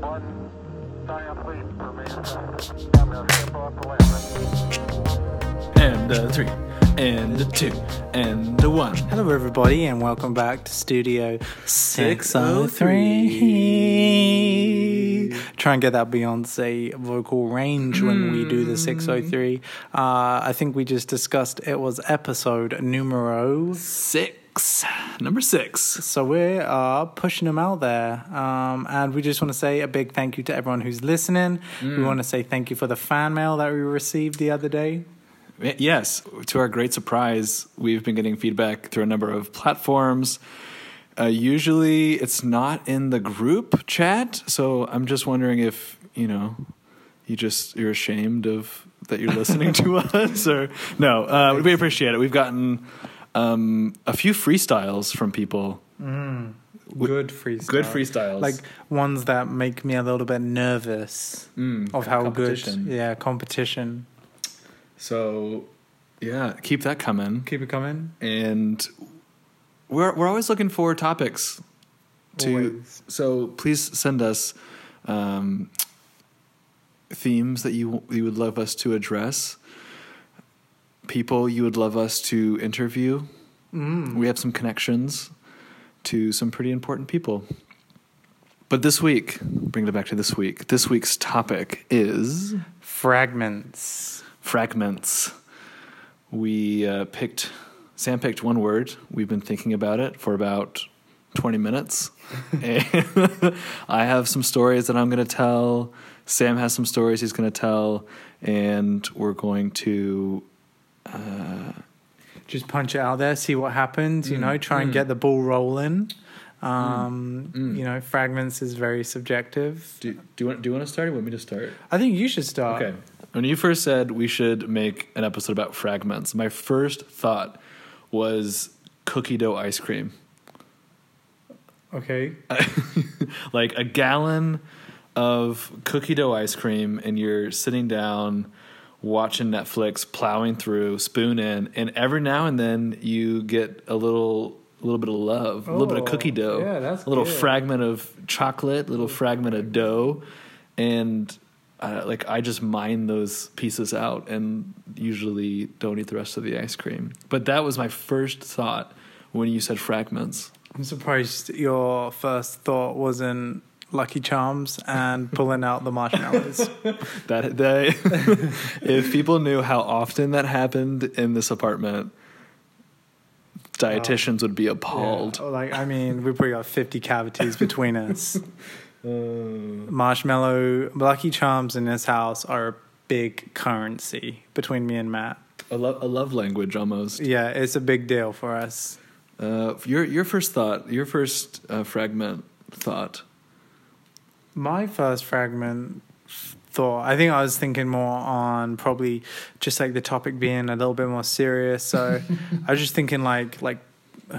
One giant leap for mankind. I'm going to step off the and a three, and a two, and a one. Hello, everybody, and welcome back to Studio 603. Try and get that Beyonce vocal range when we do the 603. Uh, I think we just discussed it was episode numero. Six, number six. So we're uh, pushing them out there. Um, and we just want to say a big thank you to everyone who's listening. We want to say thank you for the fan mail that we received the other day. Yes, to our great surprise, we've been getting feedback through a number of platforms. Uh, usually, it's not in the group chat, so I'm just wondering if you know, you just you're ashamed of that you're listening to us, or no? Uh, we appreciate it. We've gotten um, a few freestyles from people. Good freestyles. Good freestyles, like ones that make me a little bit nervous Mm, of how good yeah competition So, yeah, keep that coming. keep it coming and we're we're always looking for topics to Always. so please send us um, themes that you you would love us to address people you would love us to interview mm. we have some connections to some pretty important people but this week bring it back to this week this week's topic is fragments fragments. We uh, picked, Sam picked one word. We've been thinking about it for about 20 minutes. I have some stories that I'm going to tell. Sam has some stories he's going to tell. And we're going to, Uh, just punch it out there see what happens you mm, know try and mm. get the ball rolling. Mm, um you know fragments is very subjective. Do, do, you want, do you want to start? Or want me to start? i think you should start. Okay. When you first said we should make an episode about fragments, my first thought was cookie dough ice cream. okay. Like a gallon of cookie dough ice cream and you're sitting down watching Netflix, plowing through, spoon in, and every now and then you get a little a little bit of love, a little bit of Oh, cookie dough, yeah, that's a little good. fragment of chocolate, a little fragment of dough, and uh, like I just mine those pieces out and usually don't eat the rest of the ice cream. But that was my first thought when you said fragments. i'm surprised your first thought wasn't lucky charms and pulling out the marshmallows That that if people knew how often that happened in this apartment, dietitians would be appalled. Yeah, like i mean we probably got 50 cavities between us Uh, marshmallow lucky charms in this house are a big currency between me and matt a, lo- a love language almost. yeah it's a big deal for us Uh, your your first thought, your first uh, fragment thought. My first fragment thought i think i was thinking more on probably just like the topic being a little bit more serious. So i was just thinking like like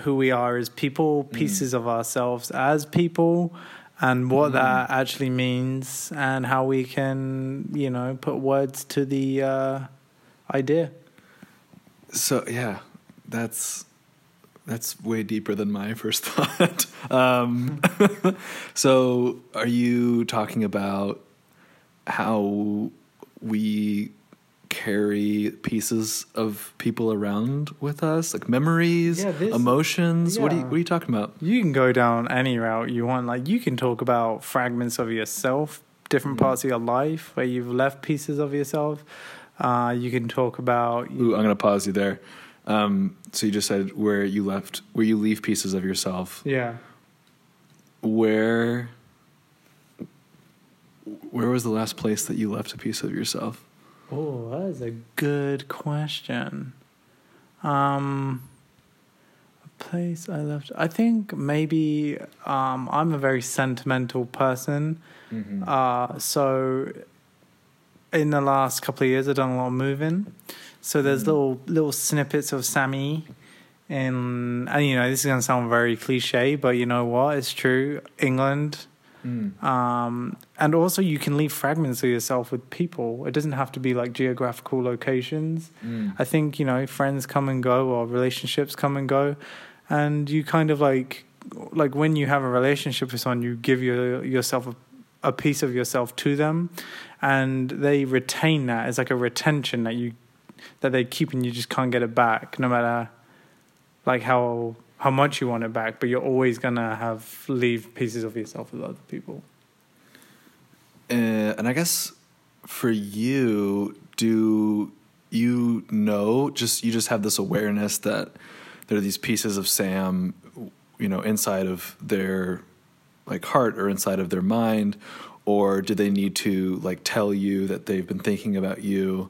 who we are as people pieces of ourselves as people and what that actually means and how we can you know put words to the uh, idea. So yeah, that's that's way deeper than my first thought. um, so are you talking about how we carry pieces of people around with us, like memories, Yeah, this- emotions? What are you. What are you talking about? you can go down any route you want like you can talk about fragments of yourself different parts of your life where you've left pieces of yourself uh, you can talk about Ooh, I'm gonna pause you there. Um, so you just said where you left, where you leave pieces of yourself. yeah Where, where was the last place that you left a piece of yourself? oh that is a good question um a place i left i think maybe um i'm a very sentimental person Uh, so in the last couple of years, I've done a lot of moving. So there's mm-hmm. little little snippets of Sammy, and and you know this is gonna sound very cliche, but you know what? It's true. England, mm. um, and also you can leave fragments of yourself with people. It doesn't have to be like geographical locations. Mm. I think you know friends come and go, or relationships come and go, and you kind of like like when you have a relationship with someone, you give your yourself a a piece of yourself to them, and they retain that. It's like a retention that you that they keep, and you just can't get it back, no matter like how how much you want it back. But you're always gonna have leave pieces of yourself with other people. Uh, and I guess for you, do you know just you just have this awareness that there are these pieces of Sam, you know, inside of their like heart or inside of their mind, or do they need to like tell you that they've been thinking about you?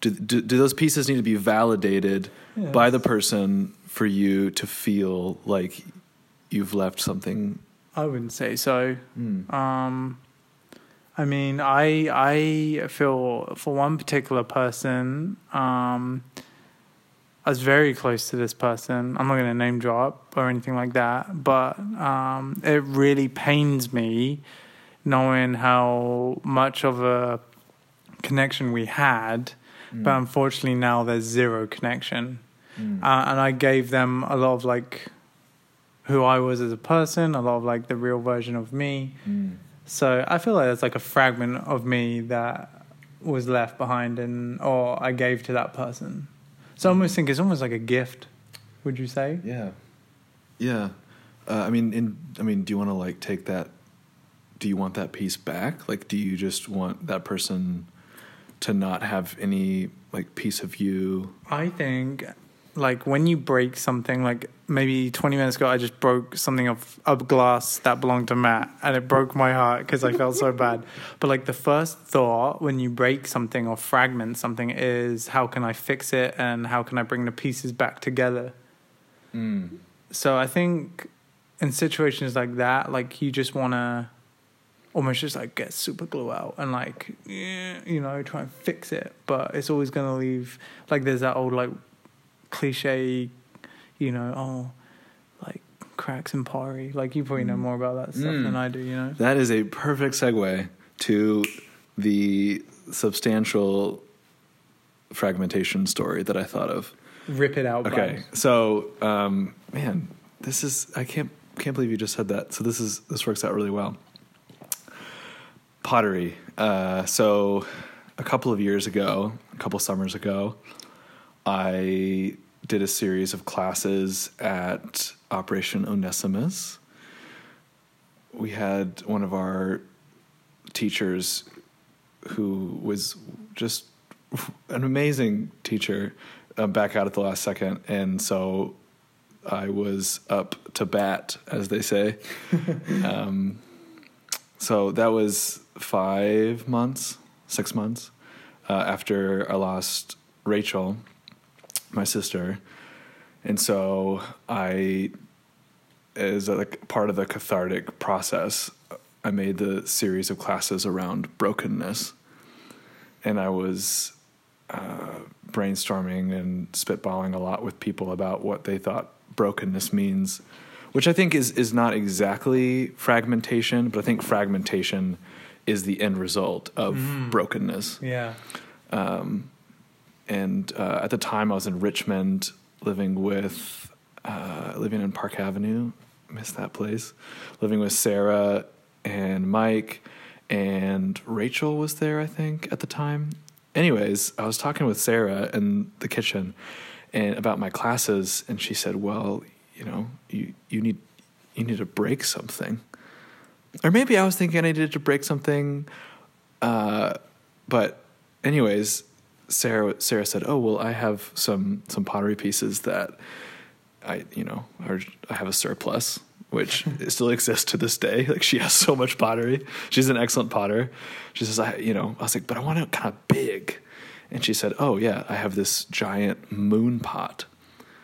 Do, do, do those pieces need to be validated Yes. by the person for you to feel like you've left something? I wouldn't say so. Mm. Um, I mean, I I feel for one particular person, um, I was very close to this person. I'm not going to name drop or anything like that, but um, it really pains me knowing how much of a connection we had, but unfortunately now there's zero connection. Mm. Uh, and I gave them a lot of like who I was as a person, a lot of like the real version of me. Mm. So I feel like there's like a fragment of me that was left behind and or I gave to that person. So I almost think it's almost like a gift. Would you say? Yeah, yeah. Uh, I mean, in I mean, do you want to like take that? Do you want that piece back? Like, do you just want that person to not have any like piece of you? I think like when you break something, like maybe 20 minutes ago, I just broke something of a glass that belonged to Matt, and it broke my heart because I felt so bad. But like the first thought when you break something or fragment something is how can I fix it and how can I bring the pieces back together. Mm. So I think in situations like that, like you just want to almost just like get super glue out and like you know try and fix it, but it's always gonna leave like there's that old like cliche, you know, oh like cracks and pottery. Like you probably know more about that stuff Mm. than I do, you know. That is a perfect segue to the substantial fragmentation story that I thought of. Rip it out. Okay, so um, man, this is I can't can't believe you just said that. So this is this works out really well. Pottery. Uh, so a couple of years ago, a couple summers ago, I did a series of classes at Operation Onesimus. We had one of our teachers who was just an amazing teacher uh, back out at the last second. And so I was up to bat, as they say. um, so that was five months, six months uh, after I lost Rachel, my sister. And so I, as a, like part of the cathartic process, I made the series of classes around brokenness. And I was uh, brainstorming and spitballing a lot with people about what they thought brokenness means, which I think is is not exactly fragmentation, but I think fragmentation is the end result of brokenness. Yeah. And uh, at the time, I was in Richmond, living with uh, living in Park Avenue. Miss that place. Living with Sarah and Mike, and Rachel was there. I think at the time. Anyways, I was talking with Sarah in the kitchen, and about my classes, and she said, "Well, you know, you you need you need to break something." Or maybe I was thinking I needed to break something. Uh, but anyways, Sarah Sarah said, "Oh well, I have some some pottery pieces that I you know are I have a surplus, which still exists to this day. Like she has so much pottery. She's an excellent potter. She says, I you know I was like, but I want it kind of big, and she said, Oh yeah, I have this giant moon pot."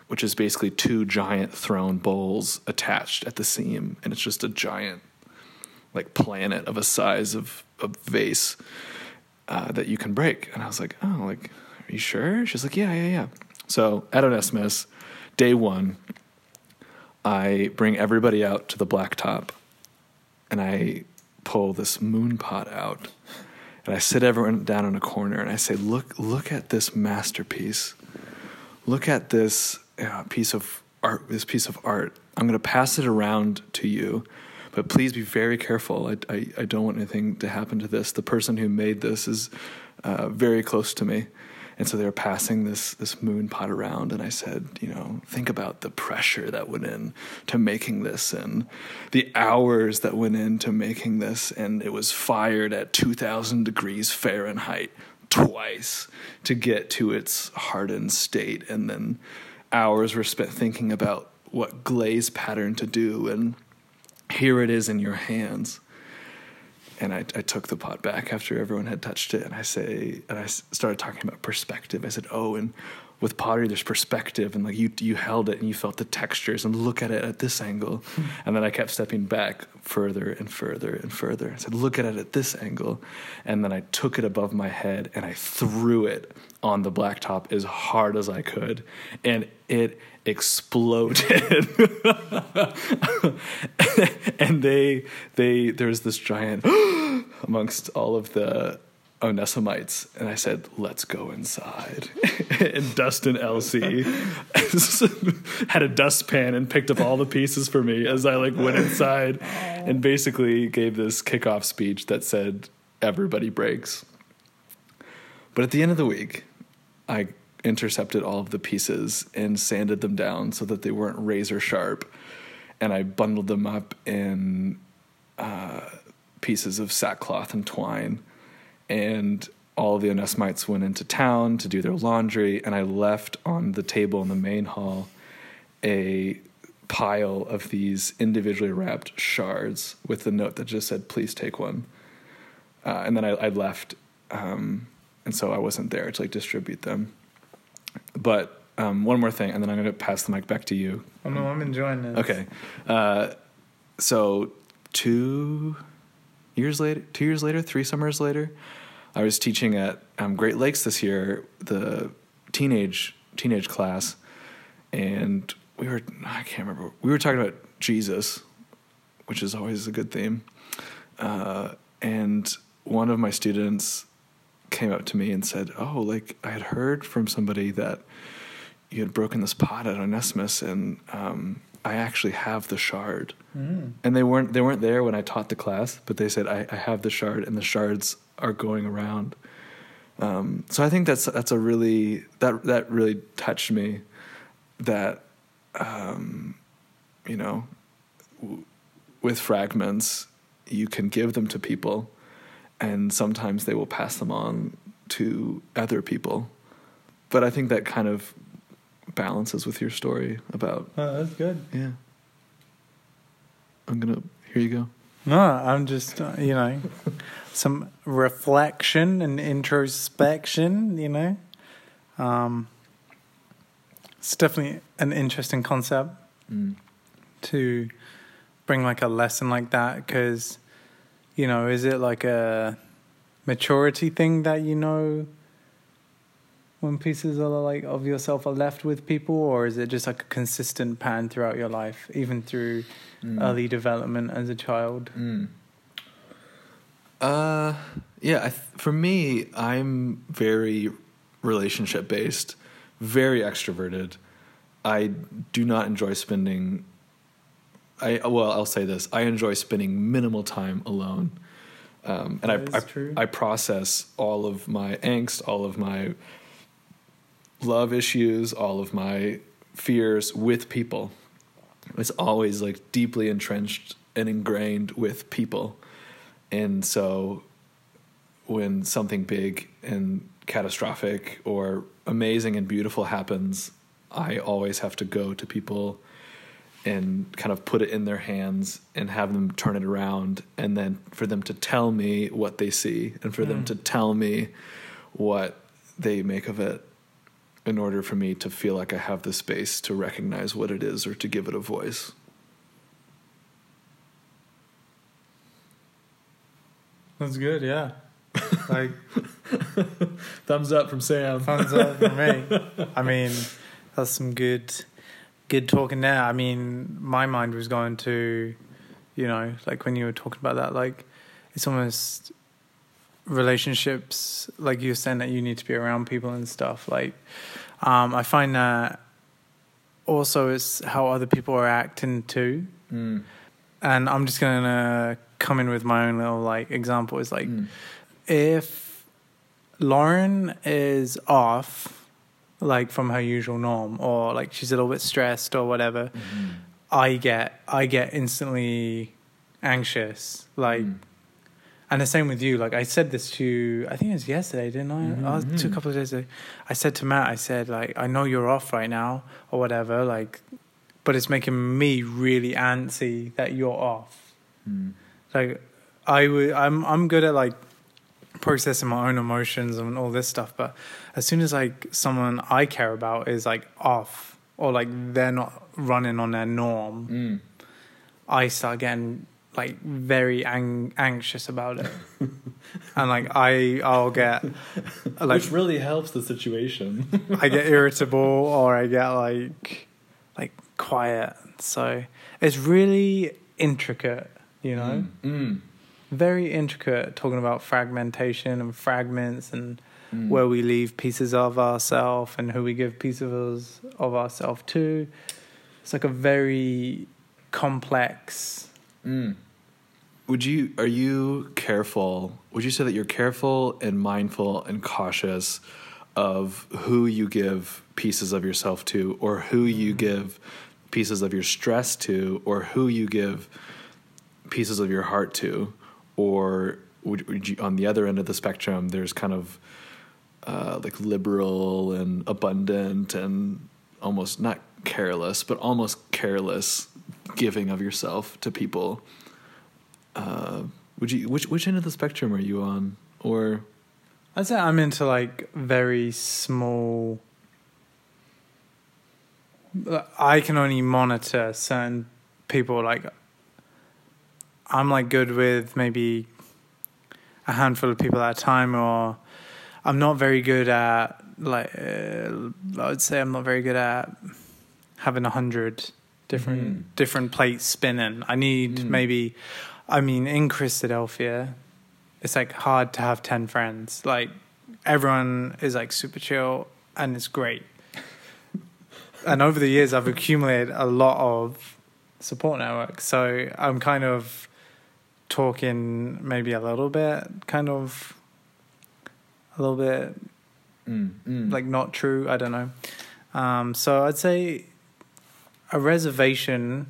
Which is basically two giant thrown bowls attached at the seam, and it's just a giant like planet of a size of a vase uh, that you can break. And I was like, oh, like, are you sure? She's like, yeah, yeah, yeah. So at Onesimus, day one, I bring everybody out to the blacktop and I pull this moon pot out and I sit everyone down in a corner and I say, look, look at this masterpiece. Look at this uh, piece of art, this piece of art. I'm going to pass it around to you, but please be very careful. I, I, I don't want anything to happen to this. The person who made this is uh, very close to me. And so they were passing this this moon pot around, and I said, you know, think about the pressure that went in to making this, and the hours that went into making this, and it was fired at two thousand degrees Fahrenheit twice to get to its hardened state, and then hours were spent thinking about what glaze pattern to do, and here it is in your hands. And I, I took the pot back after everyone had touched it and i say and i started talking about perspective. I said oh and with pottery there's perspective and like you you held it and you felt the textures and look at it at this angle. And then i kept stepping back further and further and further. I said look at it at this angle. And then i took it above my head and i threw it on the blacktop as hard as i could and it exploded. And they they there's this giant amongst all of the Onesimites, and I said, "Let's go inside." and Dustin Elsie had a dustpan and picked up all the pieces for me as I like went inside, and basically gave this kickoff speech that said, "Everybody breaks." But at the end of the week, I intercepted all of the pieces and sanded them down so that they weren't razor sharp, and I bundled them up in uh, pieces of sackcloth and twine. And all the Onesimites went into town to do their laundry, and I left on the table in the main hall a pile of these individually wrapped shards with the note that just said, "Please take one." Uh, and then I, I left, um, and so I wasn't there to like distribute them. But um, one more thing, and then I'm going to pass the mic back to you. Oh no, I'm enjoying this. Okay. Uh, so two years later, two years later, three summers later, I was teaching at um, Great Lakes this year, the teenage teenage class, and we were I can't remember we were talking about Jesus, which is always a good theme, uh, and one of my students came up to me and said, "Oh, like I had heard from somebody that." you had broken this pot at Onesimus, and um, I actually have the shard. Mm. And they weren't they weren't there when I taught the class, but they said I, I have the shard, and the shards are going around. Um, so I think that's that's a really that that really touched me. That um, you know, w- with fragments, you can give them to people, and sometimes they will pass them on to other people. But I think that kind of balances with your story about Oh, that's good. yeah. I'm gonna here you go. No, I'm just uh, you know some reflection and introspection. You know, um, it's definitely an interesting concept Mm. to bring like a lesson like that because you know is it like a maturity thing that you know when pieces are like of yourself are left with people or is it just like a consistent pan throughout your life even through Mm. early development as a child Mm. Uh, yeah. I th- for me, I'm very relationship based, very extroverted. I do not enjoy spending. I well, I'll say this: I enjoy spending minimal time alone, um, and I, I. I process all of my angst, all of my love issues, all of my fears with people. It's always like deeply entrenched and ingrained with people. And so when something big and catastrophic or amazing and beautiful happens, I always have to go to people and kind of put it in their hands and have them turn it around and then for them to tell me what they see and for them Mm. to tell me what they make of it in order for me to feel like I have the space to recognize what it is or to give it a voice. that's good yeah like Thumbs up from Sam. thumbs up for me i mean that's some good good talking there i mean my mind was going to you know like when you were talking about that like it's almost relationships like you were saying that you need to be around people and stuff like um i find that also it's how other people are acting too Mm. and I'm just gonna come in with my own little like example. Is like Mm. if Lauren is off, like from her usual norm, or like she's a little bit stressed or whatever, Mm-hmm. I get I get instantly anxious. Like, Mm. And the same with you. Like I said this to you, I think it was yesterday, didn't I? Mhm, I was two mhm. couple of days ago. I said to Matt, I said like I know you're off right now or whatever, like, but it's making me really antsy that you're off. Mm. Like I would, I'm I'm good at like processing my own emotions and all this stuff, but as soon as like someone I care about is like off or like they're not running on their norm, Mm. I start getting like very ang- anxious about it, and like I I'll get like Which really helps the situation. I get irritable or I get like like quiet. So it's really intricate, you know, Mm. very intricate. Talking about fragmentation and fragments and Mm. where we leave pieces of ourselves and who we give pieces of ourselves to. It's like a very complex. Mm. Would you are you careful? Would you say that you're careful and mindful and cautious of who you give pieces of yourself to or who you give pieces of your stress to or who you give pieces of your heart to or would, would you, on the other end of the spectrum there's kind of uh, like liberal and abundant and almost not careless but almost careless giving of yourself to people uh, would you which which end of the spectrum are you on or I'd say I'm into like very small. I can only monitor certain people. Like, I'm like good with maybe a handful of people at a time, or I'm not very good at like. Uh, I would say I'm not very good at having a hundred different Mhm. different plates spinning. I need Mm. maybe. I mean, in Christadelphia, it's like hard to have 10 friends. Like everyone is like super chill and it's great. and over the years, I've accumulated a lot of support networks. So I'm kind of talking maybe a little bit, kind of a little bit mm, mm. like not true. I don't know. Um, so I'd say a reservation.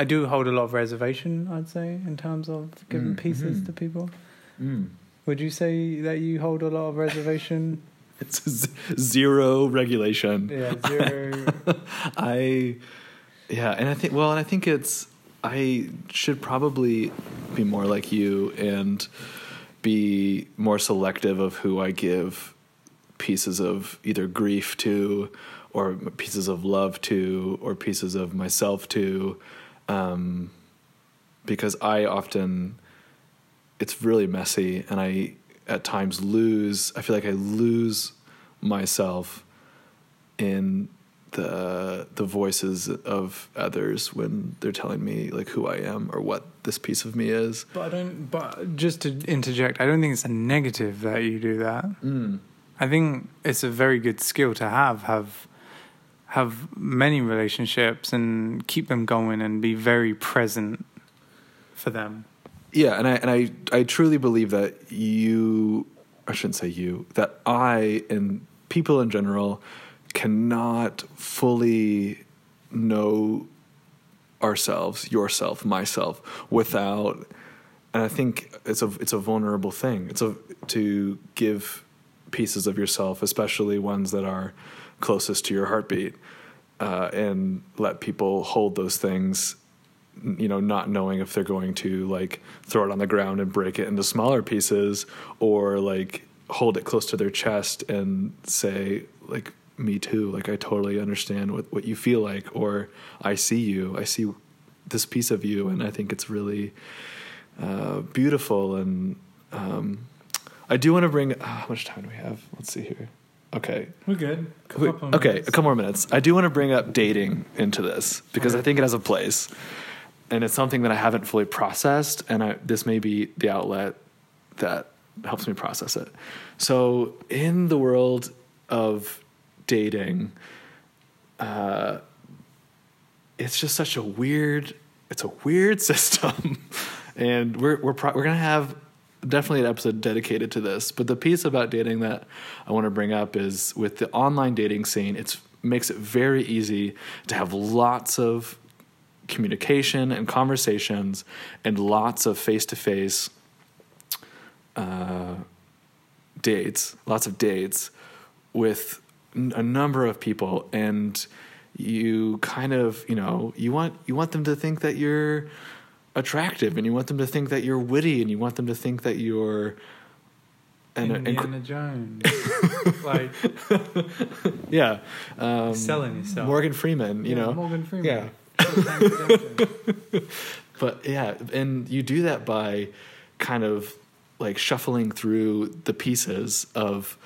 I do hold a lot of reservation. I'd say in terms of giving Mm, pieces mhm. to people. Mm. Would you say that you hold a lot of reservation? it's z- zero regulation yeah, zero. I, yeah, and I think well, and I think it's I should probably be more like you and be more selective of who I give pieces of either grief to, or pieces of love to, or pieces of myself to, um, because I often it's really messy, and I at times lose. I feel like I lose myself in the the voices of others when they're telling me like who I am or what this piece of me is. but I don't. But just to interject, I don't think it's a negative that you do that. Mm. I think it's a very good skill to have. Have have many relationships and keep them going and be very present for them. Yeah, and I and I I truly believe that you I shouldn't say you that I and people in general cannot fully know ourselves, yourself, myself without and I think it's a it's a vulnerable thing. It's a to give pieces of yourself, especially ones that are closest to your heartbeat, uh, and let people hold those things you know, not knowing if they're going to like throw it on the ground and break it into smaller pieces or like hold it close to their chest and say like me too like i totally understand what, what you feel like or i see you i see this piece of you and i think it's really uh, beautiful and um, i do want to bring uh, how much time do we have? Let's see here okay We're good. Wait, okay, a couple more minutes. I do want to bring up dating into this because I think it has a place, and it's something that I haven't fully processed, and I, this may be the outlet that helps me process it. So, in the world of dating, uh, it's just such a weird it's a weird system, and we're we're pro- we're gonna have definitely an episode dedicated to this. But the piece about dating that I want to bring up is with the online dating scene. it makes it very easy to have lots of communication and conversations and lots of face to face dates, lots of dates with a number of people, and you kind of, you know, you want you want them to think that you're attractive, and you want them to think that you're witty, and you want them to think that you're. And, and Indiana Jones, like yeah, um, selling yourself. Morgan Freeman, you Yeah, know, Morgan Freeman. Yeah. But yeah, and you do that by kind of like shuffling through the pieces of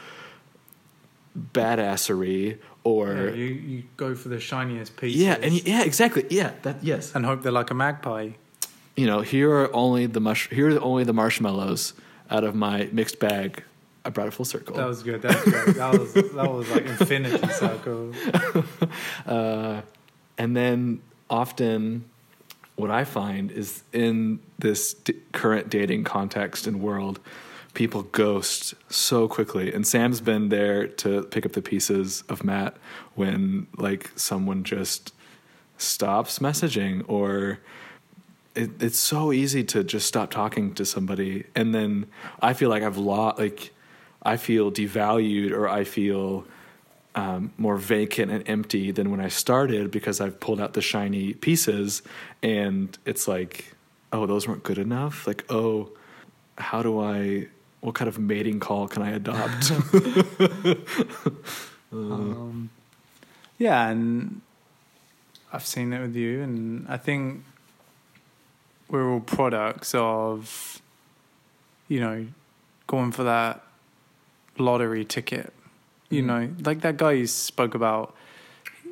badassery or Yeah, you you go for the shiniest piece. yeah, and yeah, exactly, yeah, that yes, and hope they're like a magpie. You know, here are only the mush, here are only the marshmallows out of my mixed bag. I brought it full circle. That was good. That was great. That was that was like infinity circle. uh, and then often what I find is in this d- current dating context and world, people ghost so quickly. And Sam's been there to pick up the pieces of Matt when like someone just stops messaging or it, it's so easy to just stop talking to somebody and then I feel like I've lost like I feel devalued or I feel um, more vacant and empty than when I started because I've pulled out the shiny pieces and it's like, oh, those weren't good enough. Like, oh, how do I? What kind of mating call can I adopt? Um, yeah, and I've seen it with you, and I think we're all products of, you know, going for that lottery ticket. You Mm. know, like that guy you spoke about.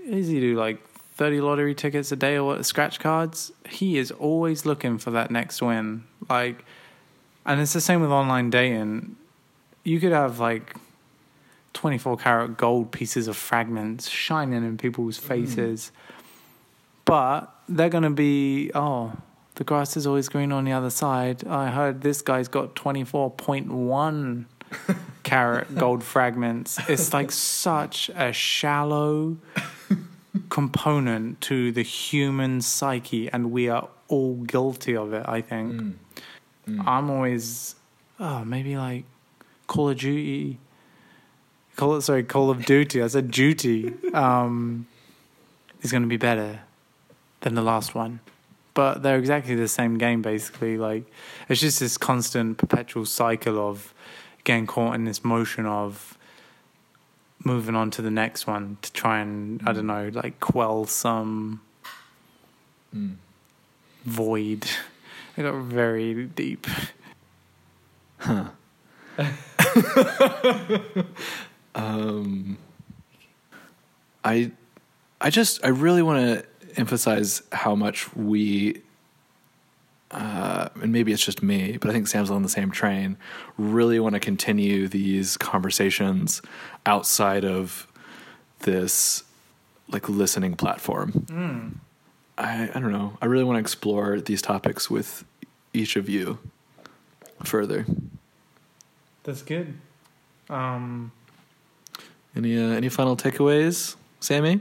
Is he do like thirty lottery tickets a day or what? Scratch cards. He is always looking for that next win. Like, and it's the same with online dating. You could have like 24 karat gold pieces of fragments shining in people's faces. But they're going to be, oh, the grass is always green on the other side. I heard this guy's got 24.1 carat gold fragments. It's like such a shallow component to the human psyche, and we are all guilty of it, I think. I'm always, oh, maybe like Call of Duty. Call it sorry, Call of Duty. I said duty. Um, is going to be better than the last one, but they're exactly the same game. Basically, like it's just this constant, perpetual cycle of getting caught in this motion of moving on to the next one to try and I don't know, like quell some Mm. void. I got very deep. Huh. um, I, I just I really want to emphasize how much we, uh, and maybe it's just me, but I think Sam's on the same train. Really want to continue these conversations outside of this like listening platform. I I don't know. I really want to explore these topics with each of you further. That's good. Um, Any uh, any final takeaways, Sammy?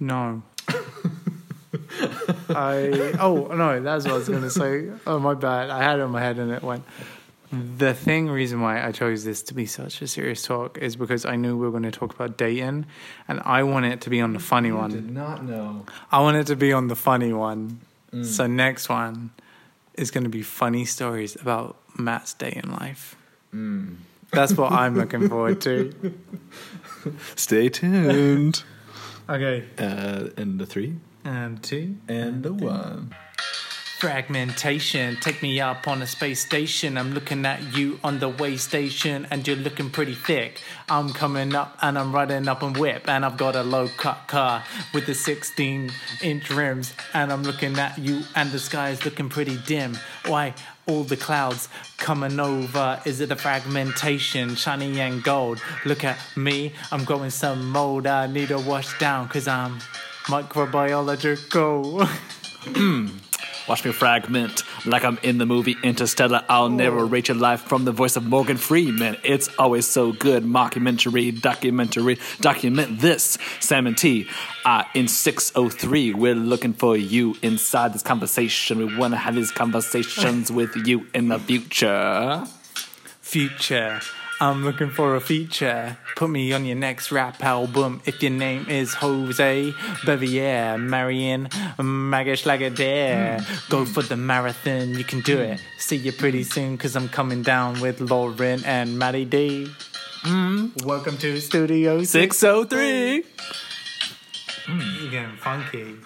No. I oh no, that's what I was gonna say. Oh my bad. I had it in my head and it went. The thing reason why I chose this to be such a serious talk is because I knew we were going to talk about dating, and I want it to be on the funny one. I did not know. I want it to be on the funny one. Mm. So next one is going to be funny stories about Matt's dating life. Mm. That's what I'm looking forward to. Stay tuned. Okay, uh, and the three and two. and the one. Fragmentation, take me up on a space station. I'm looking at you on the way station, and you're looking pretty thick. I'm coming up and I'm riding up and whip, and I've got a low cut car with the 16 inch rims, and I'm looking at you, and the sky is looking pretty dim. Why? All the clouds coming over. Is it the fragmentation, shiny and gold? Look at me, I'm growing some mold. I need to wash down, cause I'm microbiological. Watch me fragment like I'm in the movie Interstellar. I'll narrate your life from the voice of Morgan Freeman. It's always so good. Mockumentary, documentary, document this. Salmon T. Uh, in 603, we're looking for you inside this conversation. We want to have these conversations with you in the future. Future. I'm looking for a feature. Put me on your next rap album. If your name is Jose Bevier, Marion Magish Lagardere. Go for the marathon, you can do it. See you pretty soon, cause I'm coming down with Lauren and Maddie D. Mm-hmm. Welcome to Studio 6. 603. You're getting funky.